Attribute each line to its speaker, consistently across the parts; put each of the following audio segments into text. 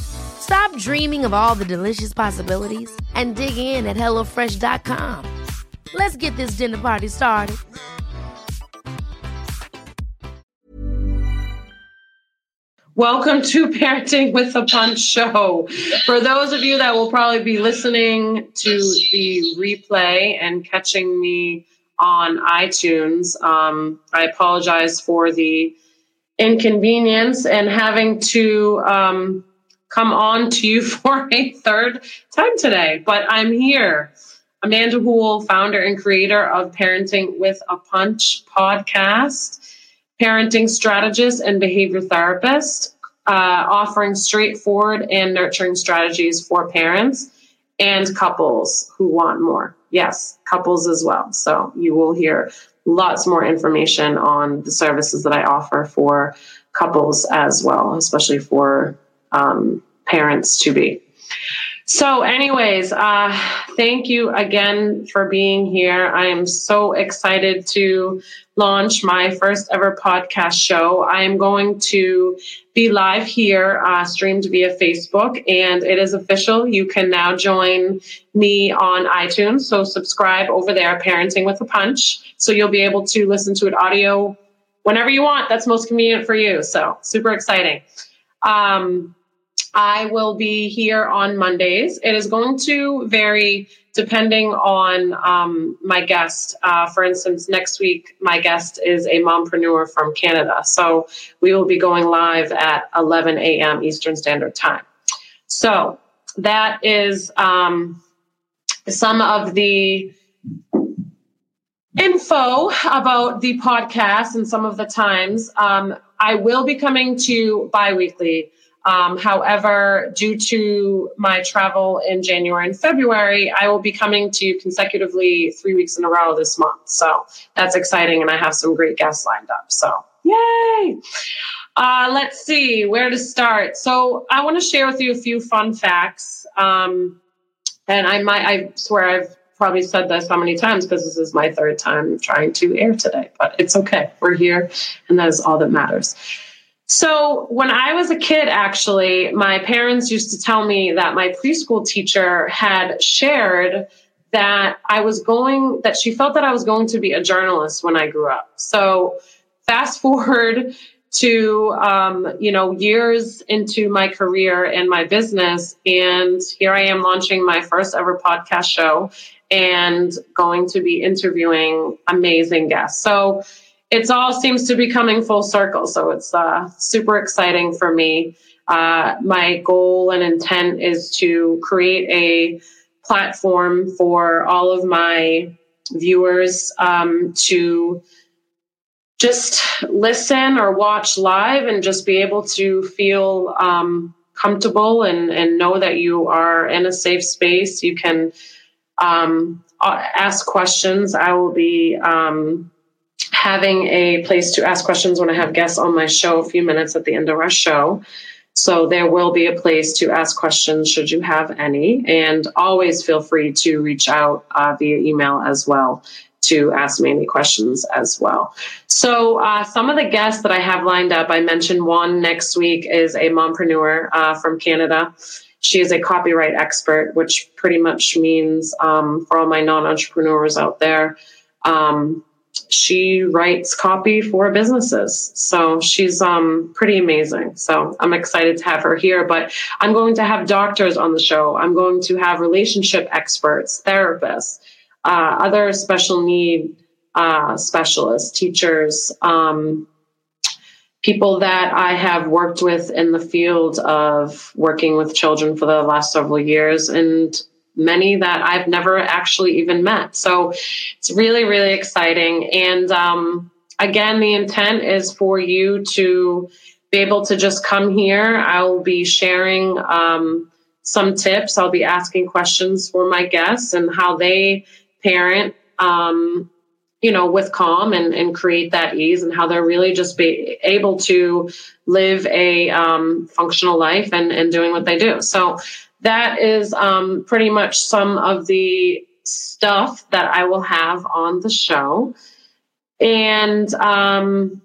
Speaker 1: Stop dreaming of all the delicious possibilities and dig in at HelloFresh.com. Let's get this dinner party started.
Speaker 2: Welcome to Parenting with a Punch show. For those of you that will probably be listening to the replay and catching me on iTunes, um, I apologize for the inconvenience and having to um, come on to you for a third time today. But I'm here. Amanda Hool, founder and creator of Parenting with a Punch podcast parenting strategist and behavior therapist, uh, offering straightforward and nurturing strategies for parents and couples who want more. Yes, couples as well. So you will hear lots more information on the services that I offer for couples as well, especially for um, parents to be. So, anyways, uh, thank you again for being here. I am so excited to launch my first ever podcast show. I am going to be live here, uh, streamed via Facebook, and it is official. You can now join me on iTunes. So, subscribe over there, Parenting with a Punch. So, you'll be able to listen to it audio whenever you want. That's most convenient for you. So, super exciting. Um, I will be here on Mondays. It is going to vary depending on um, my guest. Uh, for instance, next week, my guest is a mompreneur from Canada. So we will be going live at 11 a.m. Eastern Standard Time. So that is um, some of the info about the podcast and some of the times. Um, I will be coming to bi weekly. Um, however, due to my travel in January and February, I will be coming to you consecutively three weeks in a row this month. So that's exciting, and I have some great guests lined up. So, yay! Uh, let's see where to start. So, I want to share with you a few fun facts. Um, and I might, I swear I've probably said this how many times because this is my third time trying to air today, but it's okay. We're here, and that is all that matters. So, when I was a kid, actually, my parents used to tell me that my preschool teacher had shared that I was going, that she felt that I was going to be a journalist when I grew up. So, fast forward to, um, you know, years into my career and my business. And here I am launching my first ever podcast show and going to be interviewing amazing guests. So, it's all seems to be coming full circle. So it's uh, super exciting for me. Uh, my goal and intent is to create a platform for all of my viewers um, to just listen or watch live and just be able to feel um, comfortable and, and know that you are in a safe space. You can um, ask questions. I will be um, having a place to ask questions when I have guests on my show a few minutes at the end of our show. So there will be a place to ask questions should you have any, and always feel free to reach out uh, via email as well to ask me any questions as well. So uh, some of the guests that I have lined up, I mentioned one next week is a mompreneur uh, from Canada. She is a copyright expert, which pretty much means um, for all my non-entrepreneurs out there, um, she writes copy for businesses. So she's um, pretty amazing. So I'm excited to have her here. But I'm going to have doctors on the show. I'm going to have relationship experts, therapists, uh, other special need uh, specialists, teachers, um, people that I have worked with in the field of working with children for the last several years, and many that I've never actually even met. So it's really, really exciting. And um, again, the intent is for you to be able to just come here. I'll be sharing um, some tips. I'll be asking questions for my guests and how they parent. Um, you know, with calm and, and create that ease and how they're really just be able to live a um, functional life and, and doing what they do. So that is um, pretty much some of the stuff that I will have on the show. And um,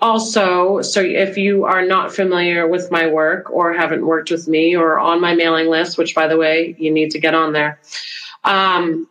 Speaker 2: also, so if you are not familiar with my work or haven't worked with me or on my mailing list, which by the way, you need to get on there, um,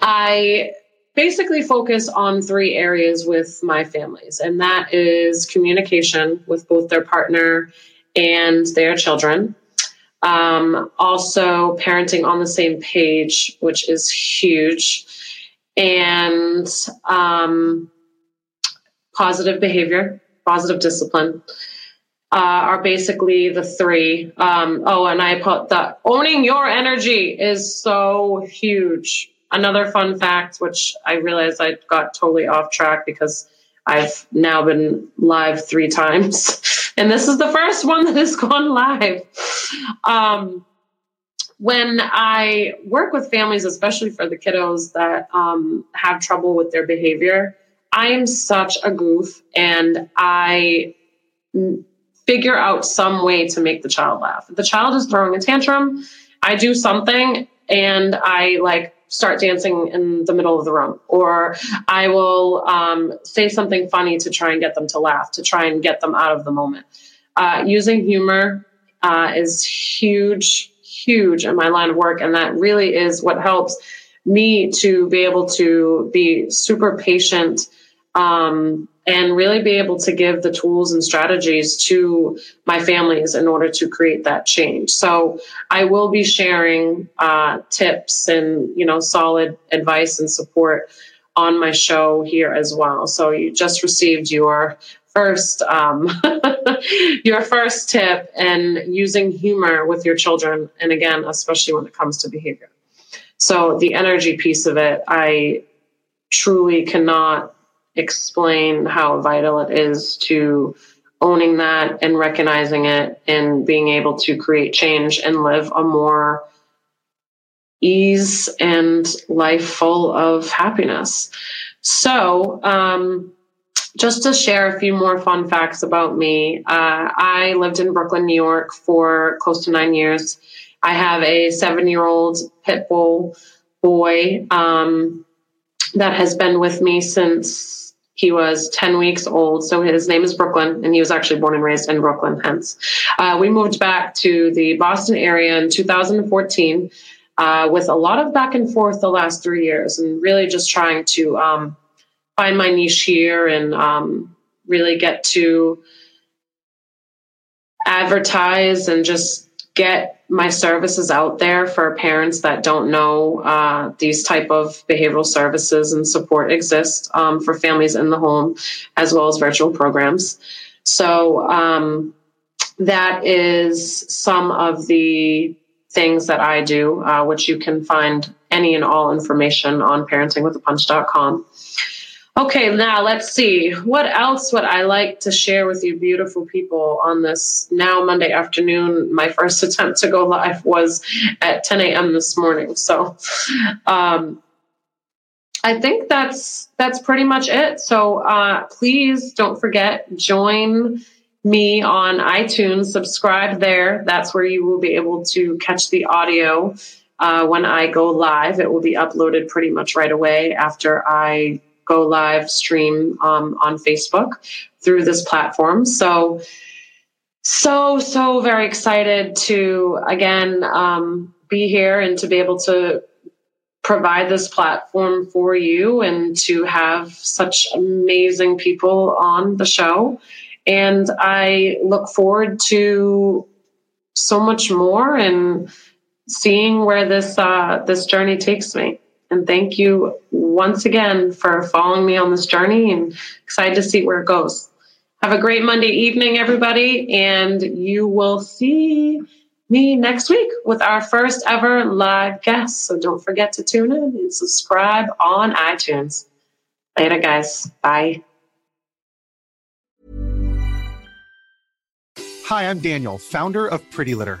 Speaker 2: I basically focus on three areas with my families, and that is communication with both their partner and their children. Um, also, parenting on the same page, which is huge, and um, positive behavior, positive discipline. Uh, are basically the three. Um, oh, and I put that owning your energy is so huge. Another fun fact, which I realized I got totally off track because I've now been live three times, and this is the first one that has gone live. Um, when I work with families, especially for the kiddos that um, have trouble with their behavior, I am such a goof and I figure out some way to make the child laugh. The child is throwing a tantrum, I do something and I like start dancing in the middle of the room, or I will um, say something funny to try and get them to laugh, to try and get them out of the moment. Uh, using humor uh, is huge, huge in my line of work, and that really is what helps me to be able to be super patient um, and really be able to give the tools and strategies to my families in order to create that change. So I will be sharing uh, tips and you know solid advice and support on my show here as well. So you just received your first um, your first tip and using humor with your children, and again, especially when it comes to behavior. So the energy piece of it, I truly cannot explain how vital it is to owning that and recognizing it and being able to create change and live a more ease and life full of happiness. So, um, just to share a few more fun facts about me, uh, I lived in Brooklyn, New York for close to nine years. I have a seven year old pit bull boy um, that has been with me since he was 10 weeks old. So his name is Brooklyn, and he was actually born and raised in Brooklyn, hence. Uh, we moved back to the Boston area in 2014 uh, with a lot of back and forth the last three years, and really just trying to um, find my niche here and um, really get to advertise and just get my services out there for parents that don't know uh, these type of behavioral services and support exist um, for families in the home as well as virtual programs. So um, that is some of the things that i do uh, which you can find any and all information on parentingwithapunch.com Okay, now let's see. What else would I like to share with you, beautiful people, on this now Monday afternoon? My first attempt to go live was at 10 a.m. this morning. So, um, I think that's that's pretty much it. So uh, please don't forget join me on iTunes, subscribe there. That's where you will be able to catch the audio uh, when I go live. It will be uploaded pretty much right away after I go live stream um, on Facebook through this platform. So, so, so very excited to again um, be here and to be able to provide this platform for you and to have such amazing people on the show. And I look forward to so much more and seeing where this uh, this journey takes me. And thank you once again for following me on this journey and excited to see where it goes. Have a great Monday evening, everybody, and you will see me next week with our first ever live guest. So don't forget to tune in and subscribe on iTunes. Later, guys. Bye.
Speaker 3: Hi, I'm Daniel, founder of Pretty Litter.